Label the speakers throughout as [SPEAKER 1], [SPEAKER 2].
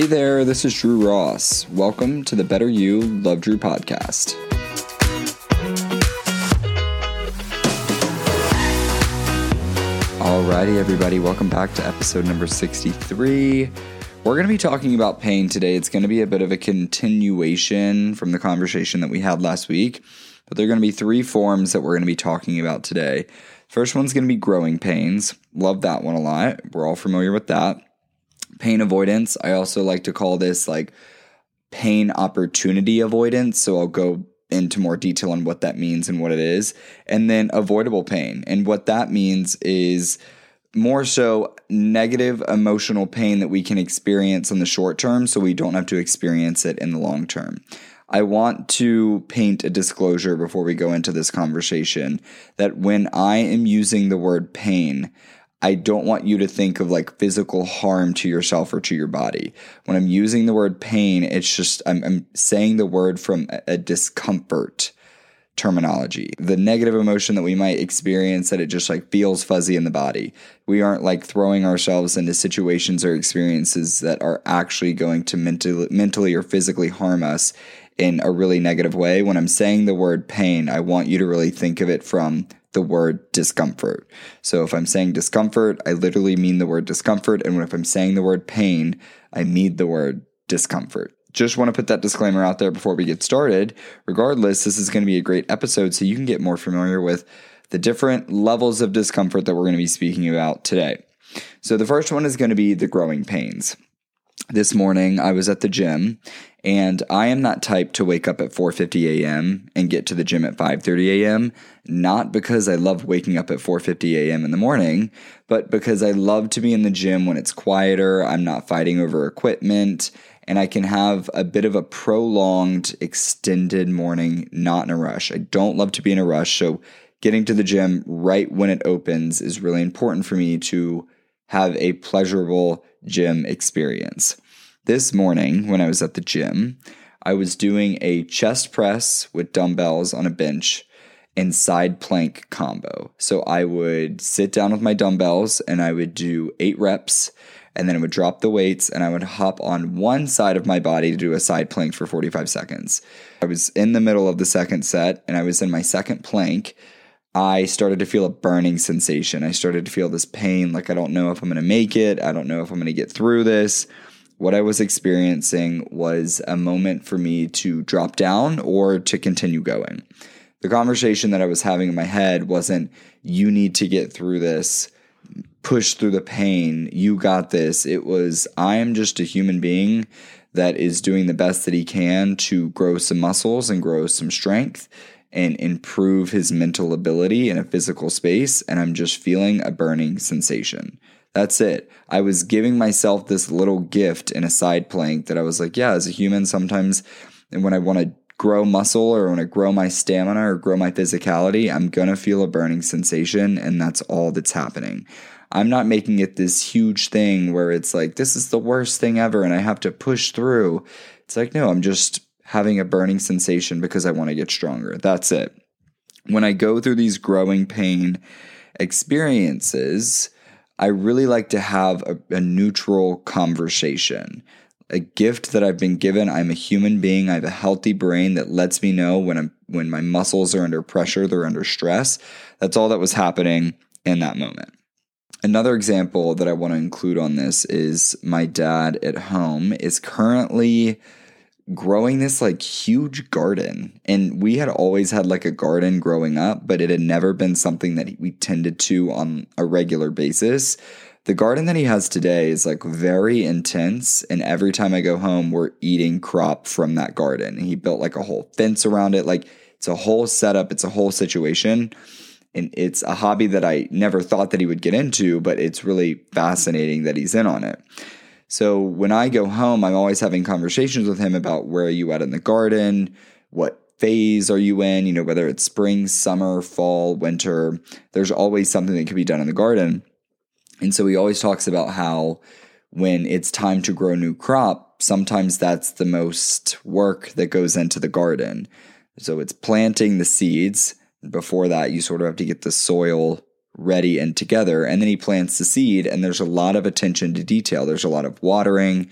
[SPEAKER 1] Hey there, this is Drew Ross. Welcome to the Better You Love Drew podcast. Alrighty, everybody, welcome back to episode number 63. We're going to be talking about pain today. It's going to be a bit of a continuation from the conversation that we had last week, but there are going to be three forms that we're going to be talking about today. First one's going to be growing pains. Love that one a lot. We're all familiar with that. Pain avoidance. I also like to call this like pain opportunity avoidance. So I'll go into more detail on what that means and what it is. And then avoidable pain. And what that means is more so negative emotional pain that we can experience in the short term so we don't have to experience it in the long term. I want to paint a disclosure before we go into this conversation that when I am using the word pain, I don't want you to think of like physical harm to yourself or to your body. When I'm using the word pain, it's just, I'm, I'm saying the word from a, discomfort terminology. The negative emotion that we might experience that it just like feels fuzzy in the body. We aren't like throwing ourselves into situations or experiences that are actually going to mentally mentally or physically harm us in a really negative way. When I'm saying the word pain, I want you to really think of it from the word discomfort. So if I'm saying discomfort, I literally mean the word discomfort. And if I'm saying the word pain, I mean the word discomfort. Just want to put that disclaimer out there before we get started. Regardless, this is going to be a great episode so you can get more familiar with the different levels of discomfort that we're going to be speaking about today. So the first one is going to be the growing pains. This morning I was at the gym and I am that type to wake up at 4:50 a.m. and get to the gym at 5:30 a.m. not because I love waking up at 4:50 a.m. in the morning, but because I love to be in the gym when it's quieter, I'm not fighting over equipment, and I can have a bit of a prolonged extended morning not in a rush. I don't love to be in a rush, so getting to the gym right when it opens is really important for me to have a pleasurable gym experience. This morning, when I was at the gym, I was doing a chest press with dumbbells on a bench and side plank combo. So I would sit down with my dumbbells and I would do eight reps and then I would drop the weights and I would hop on one side of my body to do a side plank for 45 seconds. I was in the middle of the second set and I was in my second plank. I started to feel a burning sensation. I started to feel this pain like I don't know if I'm going to make it. I don't know if I'm going to get through this what I was experiencing was a moment for me to drop down or to continue going. The conversation that I was having in my head wasn't, you need to get through this, push through the pain, you got this. It was, I am just a human being that is doing the best that he can to grow some muscles and grow some strength and improve his mental ability in a physical space. And I'm just feeling a burning sensation. That's it. I was giving myself this little gift in a side plank that I was like, yeah, as a human, sometimes when I want to grow muscle or when I grow my stamina or grow my physicality, I'm going to feel a burning sensation. And that's all that's happening. I'm not making it this huge thing where it's like, this is the worst thing ever and I have to push through. It's like, no, I'm just having a burning sensation because I want to get stronger. That's it. When I go through these growing pain experiences, I really like to have a, a neutral conversation a gift that I've been given. I'm a human being. I have a healthy brain that lets me know when I'm when my muscles are under pressure, they're under stress. That's all that was happening in that moment. Another example that I want to include on this is my dad at home is currently growing this like huge garden. And we had always had like a garden growing up, but it had never been something that we tended to on a regular basis. The garden that he has today is like very intense. And every time I go home, we're eating crop from that garden. He built like a whole fence around it. Like it's a whole setup, it's a whole situation. And it's a hobby that I never thought that he would get into, but it's really fascinating that he's in on it. So when I go home, I'm always having conversations with him about where are you at in the garden, what phase are you in, you know, whether it's spring, summer, fall, winter. There's always something that can be done in the garden. And so he always talks about how when it's time to grow new crop, sometimes that's the most work that goes into the garden. So it's planting the seeds. Before that, you sort of have to get the soil ready and together. And then he plants the seed, and there's a lot of attention to detail. There's a lot of watering.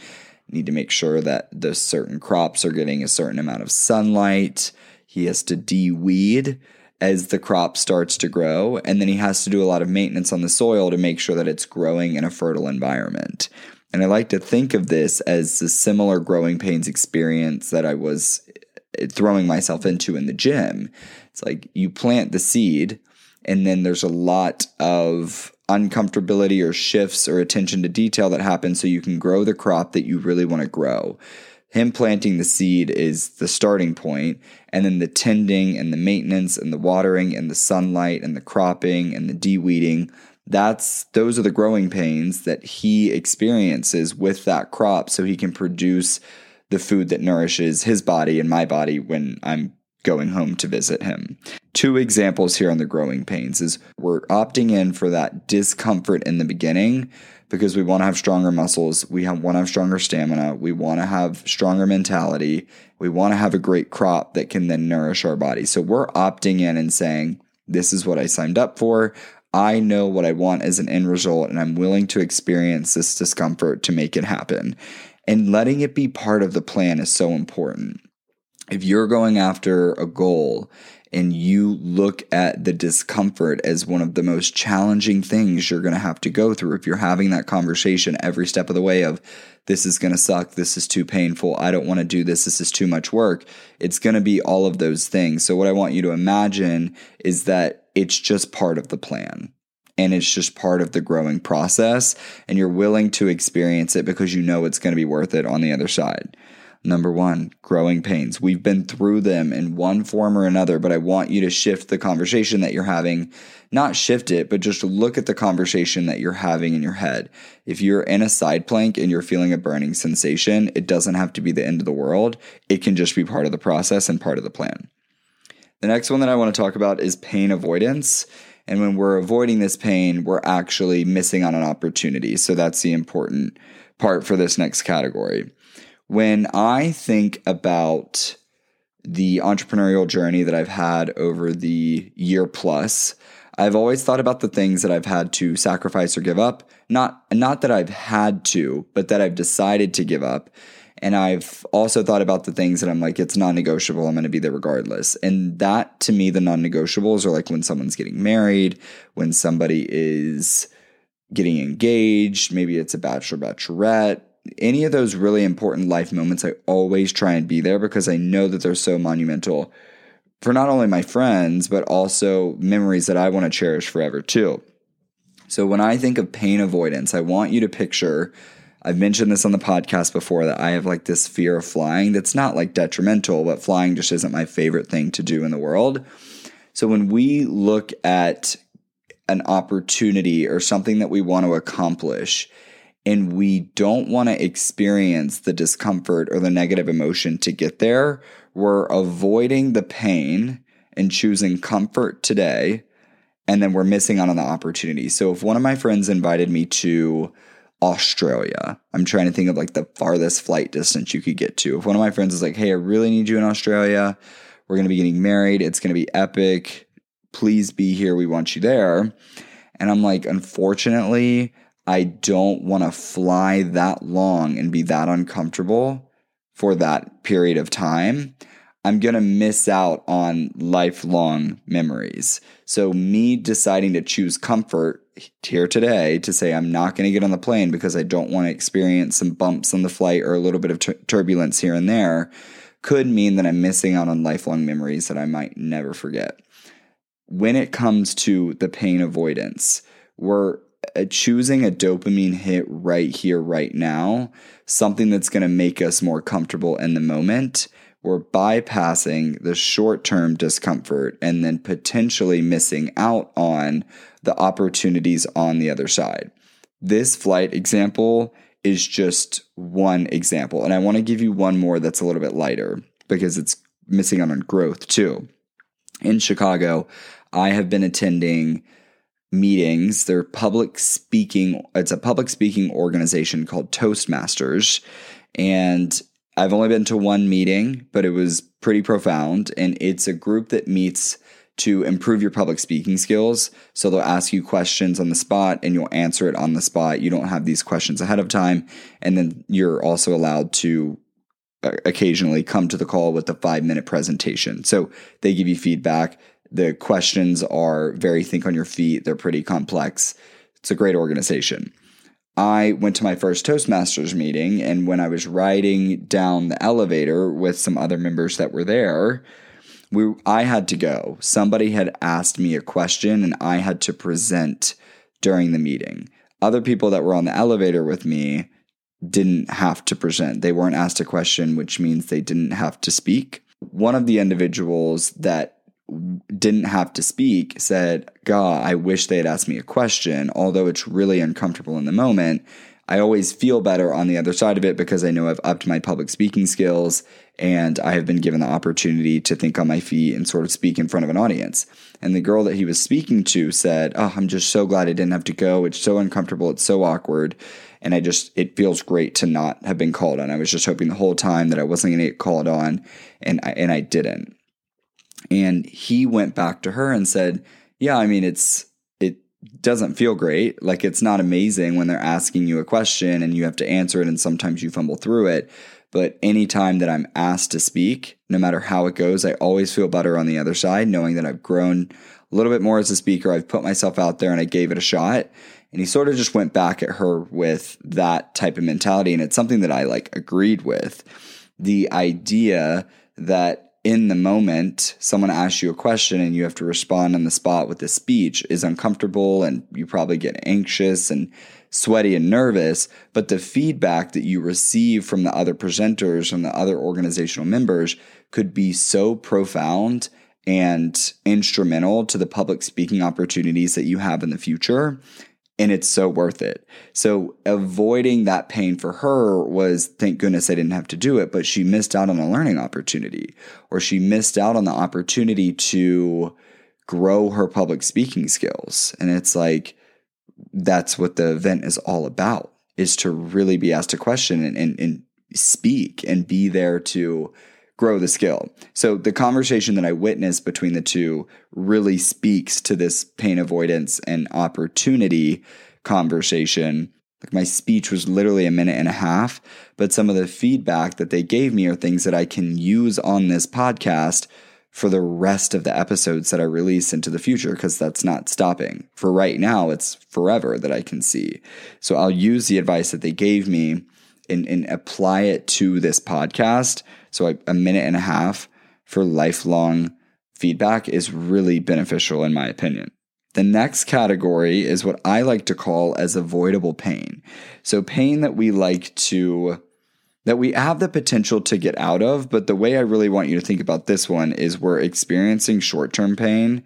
[SPEAKER 1] need to make sure that the certain crops are getting a certain amount of sunlight. He has to de-weed as the crop starts to grow, and then he has to do a lot of maintenance on the soil to make sure that it's growing in a fertile environment. And I like to think of this as a similar growing pains experience that I was eh, throwing myself into in the gym. It's like you plant the seed, and then there's a lot of uncomfortability or shifts or attention to detail that happen so you can grow the crop that you really want to grow. Him planting the seed is the starting point, and then the tending and the maintenance and the watering and the sunlight and the cropping and the de-weeding. That's those are the growing pains that he experiences with that crop so he can produce the food that nourishes his body and my body when I'm going home to visit him. Two examples here on the growing pains is we're opting in for that discomfort in the beginning because we want to have stronger muscles, we want to have stronger stamina, we want to have stronger mentality, we want to have a great crop that can then nourish our body. So we're opting in and saying, this is what I signed up for. I know what I want as an end result, and I'm willing to experience this discomfort to make it happen. And letting it be part of the plan is so important if you're going after a goal and you look at the discomfort as one of the most challenging things you're going to have to go through, if you're having that conversation every step of the way of, this is going to suck, this is too painful, I don't want to do this, this is too much work, it's going to be all of those things. So, what I want you to imagine is that it's just part of the plan and it's just part of the growing process, and you're willing to experience it because you know it's going to be worth it on the other side. Number one, growing pains. We've been through them in one form or another, but I want you to shift the conversation that you're having. Not shift it, but just look at the conversation that you're having in your head. If you're in a side plank and you're feeling a burning sensation, it doesn't have to be the end of the world. It can just be part of the process and part of the plan. The next one that I want to talk about is pain avoidance. And when we're avoiding this pain, we're actually missing on an opportunity. So that's the important part for this next category when I think about the entrepreneurial journey that I've had over the year plus, I've always thought about the things that I've had to sacrifice or give up. Not not that I've had to, but that I've decided to give up. And I've also thought about the things that I'm like, it's non negotiable. I'm going to be there regardless. And that to me, the non negotiables are like when someone's getting married, when somebody is getting engaged, maybe it's a bachelor, bachelorette, any of those really important life moments, I always try and be there because I know that they're so monumental for not only my friends, but also memories that I want to cherish forever too. So when I think of pain avoidance, I want you to picture I've mentioned this on the podcast before that I have like this fear of flying that's not like detrimental, but flying just isn't my favorite thing to do in the world. So when we look at an opportunity or something that we want to accomplish, and we don't want to experience the discomfort or the negative emotion to get there, we're avoiding the pain and choosing comfort today, and then we're missing out on the opportunity. So if one of my friends invited me to Australia, I'm trying to think of like the farthest flight distance you could get to. If one of my friends is like, hey, I really need you in Australia, we're going to be getting married, it's going to be epic, please be here, we want you there. And I'm like, unfortunately, I don't want to fly that long and be that uncomfortable for that period of time. I'm going to miss out on lifelong memories. So, me deciding to choose comfort here today to say I'm not going to get on the plane because I don't want to experience some bumps on the flight or a little bit of t- turbulence here and there could mean that I'm missing out on lifelong memories that I might never forget. When it comes to the pain avoidance, we're Uh, choosing a dopamine hit right here, right now, something that's going to make us more comfortable in the moment, we're bypassing the short term discomfort and then potentially missing out on the opportunities on the other side. This flight example is just one example. And I want to give you one more that's a little bit lighter because it's missing out on growth too. In Chicago, I have been attending meetings. They're public speaking. It's a public speaking organization called Toastmasters, and I've only been to one meeting, but it was pretty profound. And it's a group that meets to improve your public speaking skills. So they'll ask you questions on the spot and you'll answer it on the spot. You don't have these questions ahead of time. And then you're also allowed to uh, occasionally come to the call with a five minute presentation. So they give you feedback. The questions are very think on your feet, they're pretty complex. It's a great organization. I went to my first Toastmasters meeting, and when I was riding down the elevator with some other members that were there, we I had to go. Somebody had asked me a question and I had to present during the meeting. Other people that were on the elevator with me didn't have to present. They weren't asked a question, which means they didn't have to speak. One of the individuals that didn't have to speak said, God, I wish they had asked me a question, although it's really uncomfortable in the moment. I always feel better on the other side of it because I know I've upped my public speaking skills and I have been given the opportunity to think on my feet and sort of speak in front of an audience. And the girl that he was speaking to said, Oh, I'm just so glad I didn't have to go. It's so uncomfortable. It's so awkward. And I just, it feels great to not have been called on. I was just hoping the whole time that I wasn't going to get called on, and I, and I didn't. And he went back to her and said, Yeah, I mean, it's, it doesn't feel great. Like it's not amazing when they're asking you a question and you have to answer it, and sometimes you fumble through it but anytime that I'm asked to speak, no matter how it goes, I always feel better on the other side, knowing that I've grown a little bit more as a speaker. I've put myself out there and I gave it a shot. And he sort of just went back at her with that type of mentality. And it's something that I like agreed with. The idea that in the moment, someone asks you a question and you have to respond on the spot with a speech is uncomfortable and you probably get anxious and sweaty and nervous, but the feedback that you receive from the other presenters and the other organizational members could be so profound and instrumental to the public speaking opportunities that you have in the future. And it's so worth it. So, avoiding that pain for her was thank goodness I didn't have to do it, but she missed out on a learning opportunity, or she missed out on the opportunity to grow her public speaking skills. And it's like, that's what the event is all about is to really be asked a question and, and, and speak and be there to grow the skill. So the conversation that I witnessed between the two really speaks to this pain avoidance and opportunity conversation. Like my speech was literally a minute and a half, but some of the feedback that they gave me are things that I can use on this podcast for the rest of the episodes that I release into the future because that's not stopping. For right now, it's forever that I can see. So I'll use the advice that they gave me and, and apply it to this podcast. So a minute and a half for lifelong feedback is really beneficial in my opinion. The next category is what I like to call as avoidable pain. So pain that we like to that we have the potential to get out of. But the way I really want you to think about this one is we're experiencing short term pain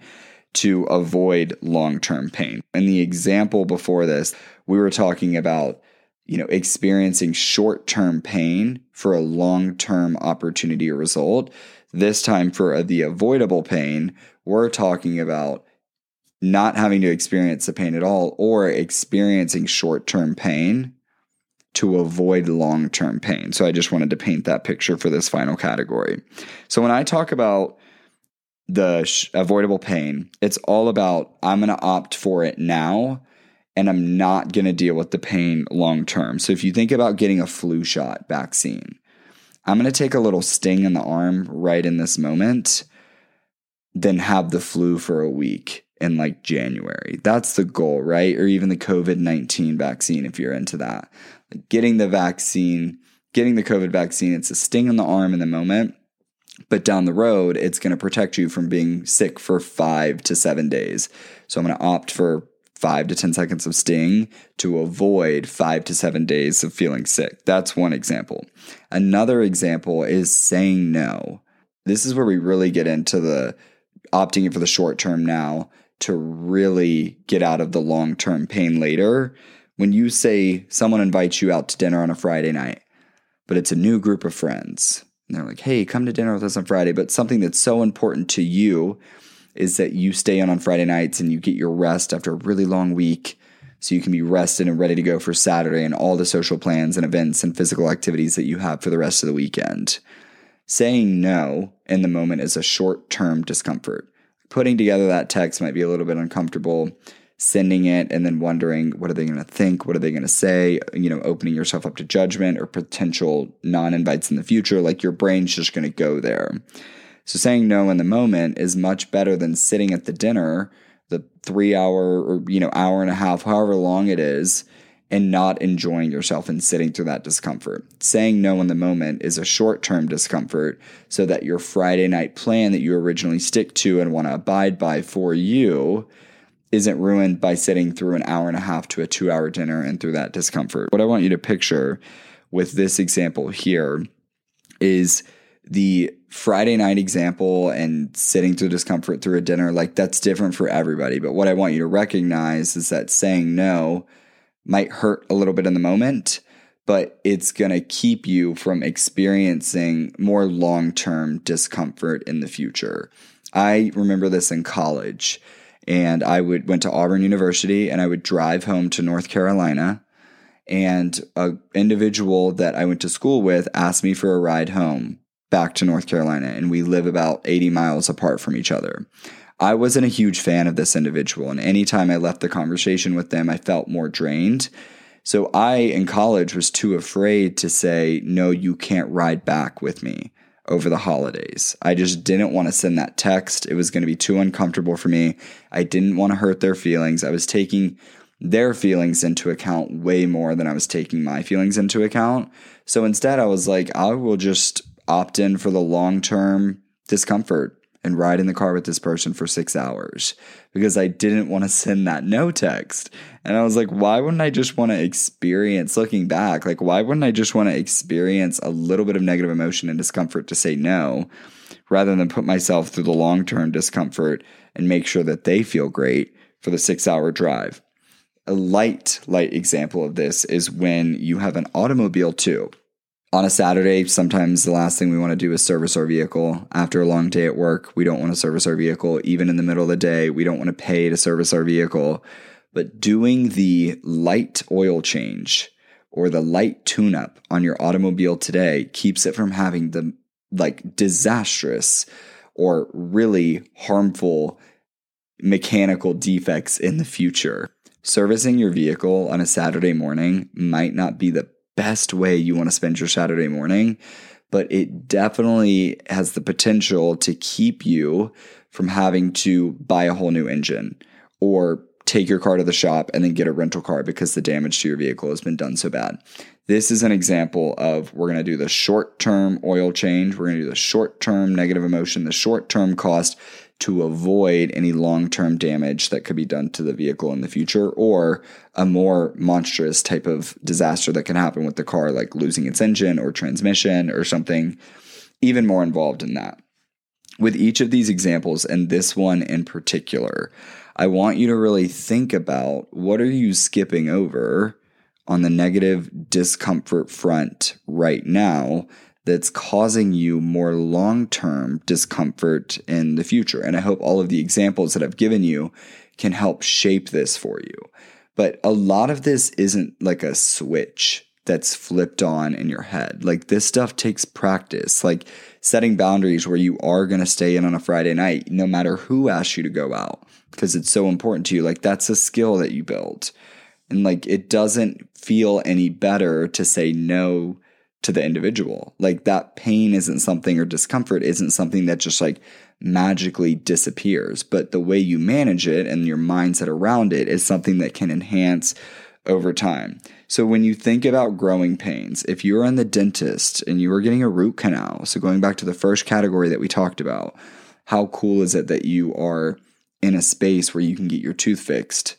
[SPEAKER 1] to avoid long term pain. In the example before this, we were talking about you know experiencing short term pain for a long term opportunity or result. This time for the avoidable pain, we're talking about not having to experience the pain at all or experiencing short term pain to avoid long term pain. So I just wanted to paint that picture for this final category. So when I talk about the sh- avoidable pain, it's all about I'm going to opt for it now and I'm not going to deal with the pain long term. So if you think about getting a flu shot vaccine, I'm going to take a little sting in the arm right in this moment, then have the flu for a week in like January. That's the goal, right? Or even the COVID 19 vaccine if you're into that getting the vaccine, getting the COVID vaccine, it's a sting in the arm in the moment, but down the road, it's going to protect you from being sick for five to seven days. So I'm going to opt for five to 10 seconds of sting to avoid five to seven days of feeling sick. That's one example. Another example is saying no. This is where we really get into the opting for the short term now to really get out of the long term pain later when you say someone invites you out to dinner on a Friday night, but it's a new group of friends, and they're like, hey, come to dinner with us on Friday, but something that's so important to you is that you stay on on Friday nights and you get your rest after a really long week so you can be rested and ready to go for Saturday and all the social plans and events and physical activities that you have for the rest of the weekend. Saying no in the moment is a short term discomfort. Putting together that text might be a little bit uncomfortable. Sending it and then wondering what are they going to think? What are they going to say? You know opening yourself up to judgment or potential non-invites in the future like your brain's just going to go there so saying no in the moment is much better than sitting at the dinner the 3 hour or you know hour and a half however long it is and not enjoying yourself and sitting through that discomfort. Saying no in the moment is a short term discomfort so that your Friday night plan that you originally stick to and want to abide by for you isn't ruined by sitting through an hour and a half to a two hour dinner and through that discomfort. What I want you to picture with this example here is the Friday night example and sitting through discomfort through a dinner, like that's different for everybody. But what I want you to recognize is that saying no might hurt a little bit in the moment, but it's going to keep you from experiencing more long term discomfort in the future. I remember this in college and I would went to Auburn University and I would drive home to North Carolina and a individual that I went to school with asked me for a ride home back to North Carolina and we live about 80 miles apart from each other. I wasn't a huge fan of this individual and anytime I left the conversation with them I felt more drained. So I in college was too afraid to say no you can't ride back with me over the holidays. I just didn't want to send that text. It was going to be too uncomfortable for me. I didn't want to hurt their feelings. I was taking their feelings into account way more than I was taking my feelings into account. So instead, I was like, I will just opt in for the long term discomfort and ride in the car with this person for six hours because I didn't want to send that no text. And I was like, why wouldn't I just want to experience, looking back, like, why wouldn't I just want to experience a little bit of negative emotion and discomfort to say no rather than put myself through the long term discomfort and make sure that they feel great for the six hour drive? A light, light example of this is when you have an automobile too on a Saturday, sometimes the last thing we want to do is service our vehicle. After a long day at work, we don't want to service our vehicle. Even in the middle of the day, we don't want to pay to service our vehicle. But doing the light oil change or the light tune up on your automobile today keeps it from having the like disastrous or really harmful mechanical defects in the future. Servicing your vehicle on a Saturday morning might not be the best way you want to spend your Saturday morning, but it definitely has the potential to keep you from having to buy a whole new engine or take your car to the shop and then get a rental car because the damage to your vehicle has been done so bad. This is an example of we're going to do the short term oil change, we're going to do the short term negative emotion, the short term cost to avoid any long term damage that could be done to the vehicle in the future or a more monstrous type of disaster that can happen with the car, like losing its engine or transmission or something even more involved in that. With each of these examples, and this one in particular, I want you to really think about what are you skipping over on the negative discomfort front right now that's causing you more long term discomfort in the future. And I hope all of the examples that I've given you can help shape this for you. But a lot of this isn't like a switch that's flipped on in your head. Like this stuff takes practice, like setting boundaries where you are going to stay in on a Friday night, no matter who asks you to go out, because it's so important to you. Like that's a skill that you build. And like it doesn't feel any better to say no to the individual. Like that pain isn't something or discomfort isn't something that just like magically disappears, but the way you manage it and your mindset around it is something that can enhance over time. So when you think about growing pains, if you're in the dentist and you are getting a root canal, so going back to the first category that we talked about, how cool is it that you are in a space where you can get your tooth fixed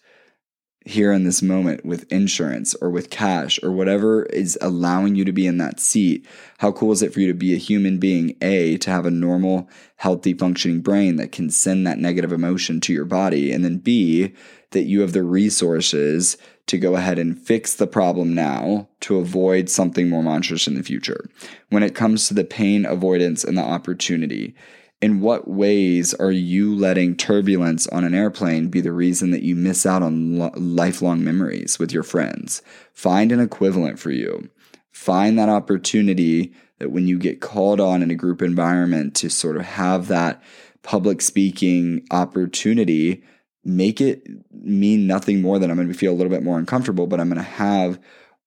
[SPEAKER 1] here in this moment with insurance or with cash or whatever is allowing you to be in that seat. How cool is it for you to be a human being? A, to have a normal, healthy, functioning brain that can send that negative emotion to your body. And then B, that you have the resources to go ahead and fix the problem now to avoid something more monstrous in the future. When it comes to the pain avoidance and the opportunity, in what ways are you letting turbulence on an airplane be the reason that you miss out on lo- lifelong memories with your friends? Find an equivalent for you. Find that opportunity that when you get called on in a group environment to sort of have that public speaking opportunity, make it mean nothing more than I'm going to feel a little bit more uncomfortable, but I'm going to have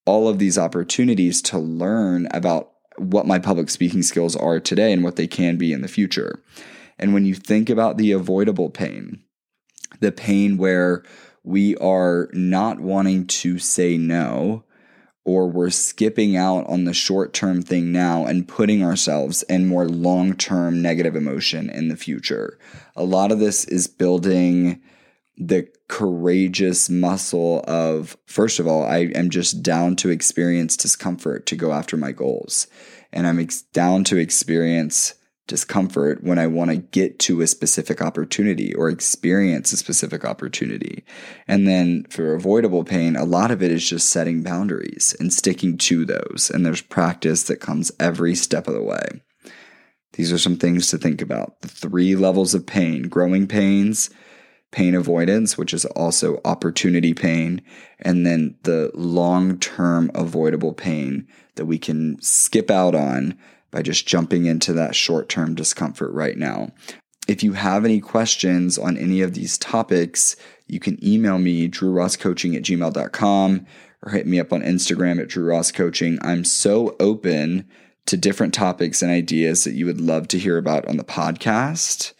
[SPEAKER 1] all of these opportunities to learn about what my public speaking skills are today and what they can be in the future. And when you think about the avoidable pain, the pain where we are not wanting to say no, or we're skipping out on the short term thing now and putting ourselves in more long term negative emotion in the future. A lot of this is building the courageous muscle of, first of all, I am just down to experience discomfort to go after my goals. And I'm ex- down to experience discomfort when I want to get to a specific opportunity or experience a specific opportunity. And then for avoidable pain, a lot of it is just setting boundaries and sticking to those. And there's practice that comes every step of the way. These are some things to think about. The three levels of pain growing pains, pain avoidance, which is also opportunity pain, and then the long term avoidable pain that we can skip out on by just jumping into that short term discomfort right now. If you have any questions on any of these topics, you can email me, drewrosscoaching at gmail.com, or hit me up on Instagram at drewrosscoaching. I'm so open to different topics and ideas that you would love to hear about on the podcast.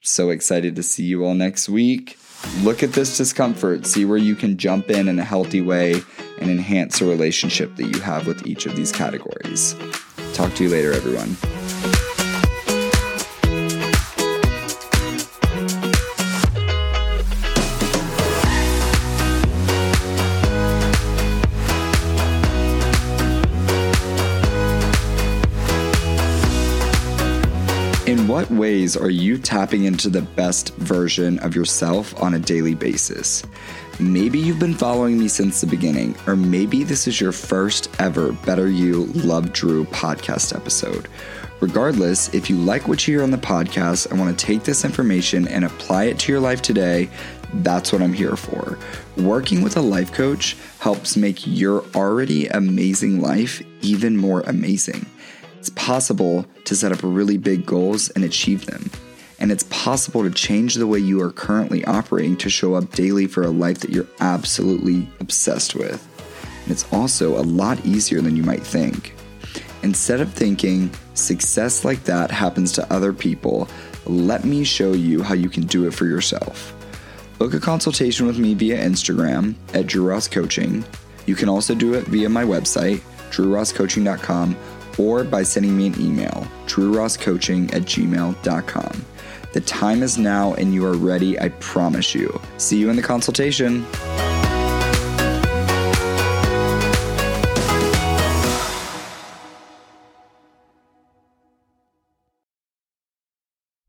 [SPEAKER 1] So excited to see you all next week. Look at this discomfort, see where you can jump in in a healthy way and enhance the relationship that you have with each of these categories. Talk to you later, everyone. In what ways are you tapping into the best version of yourself on a daily basis? Maybe you've been following me since the beginning, or maybe this is your first ever Better You Love Drew podcast episode. Regardless, if you like what you hear on the podcast and want to take this information and apply it to your life today, that's what I'm here for. Working with a life coach helps make your already amazing life even more amazing. It's possible to set up really big goals and achieve them. And it's possible to change the way you are currently operating to show up daily for a life that you're absolutely obsessed with. And it's also a lot easier than you might think. Instead of thinking success like that happens to other people, let me show you how you can do it for yourself. Book a consultation with me via Instagram at Drew Ross Coaching. You can also do it via my website, drewrosscoaching.com, or by sending me an email, drewrosscoaching at gmail.com. The time is now and you are ready, I promise you. See you in the consultation.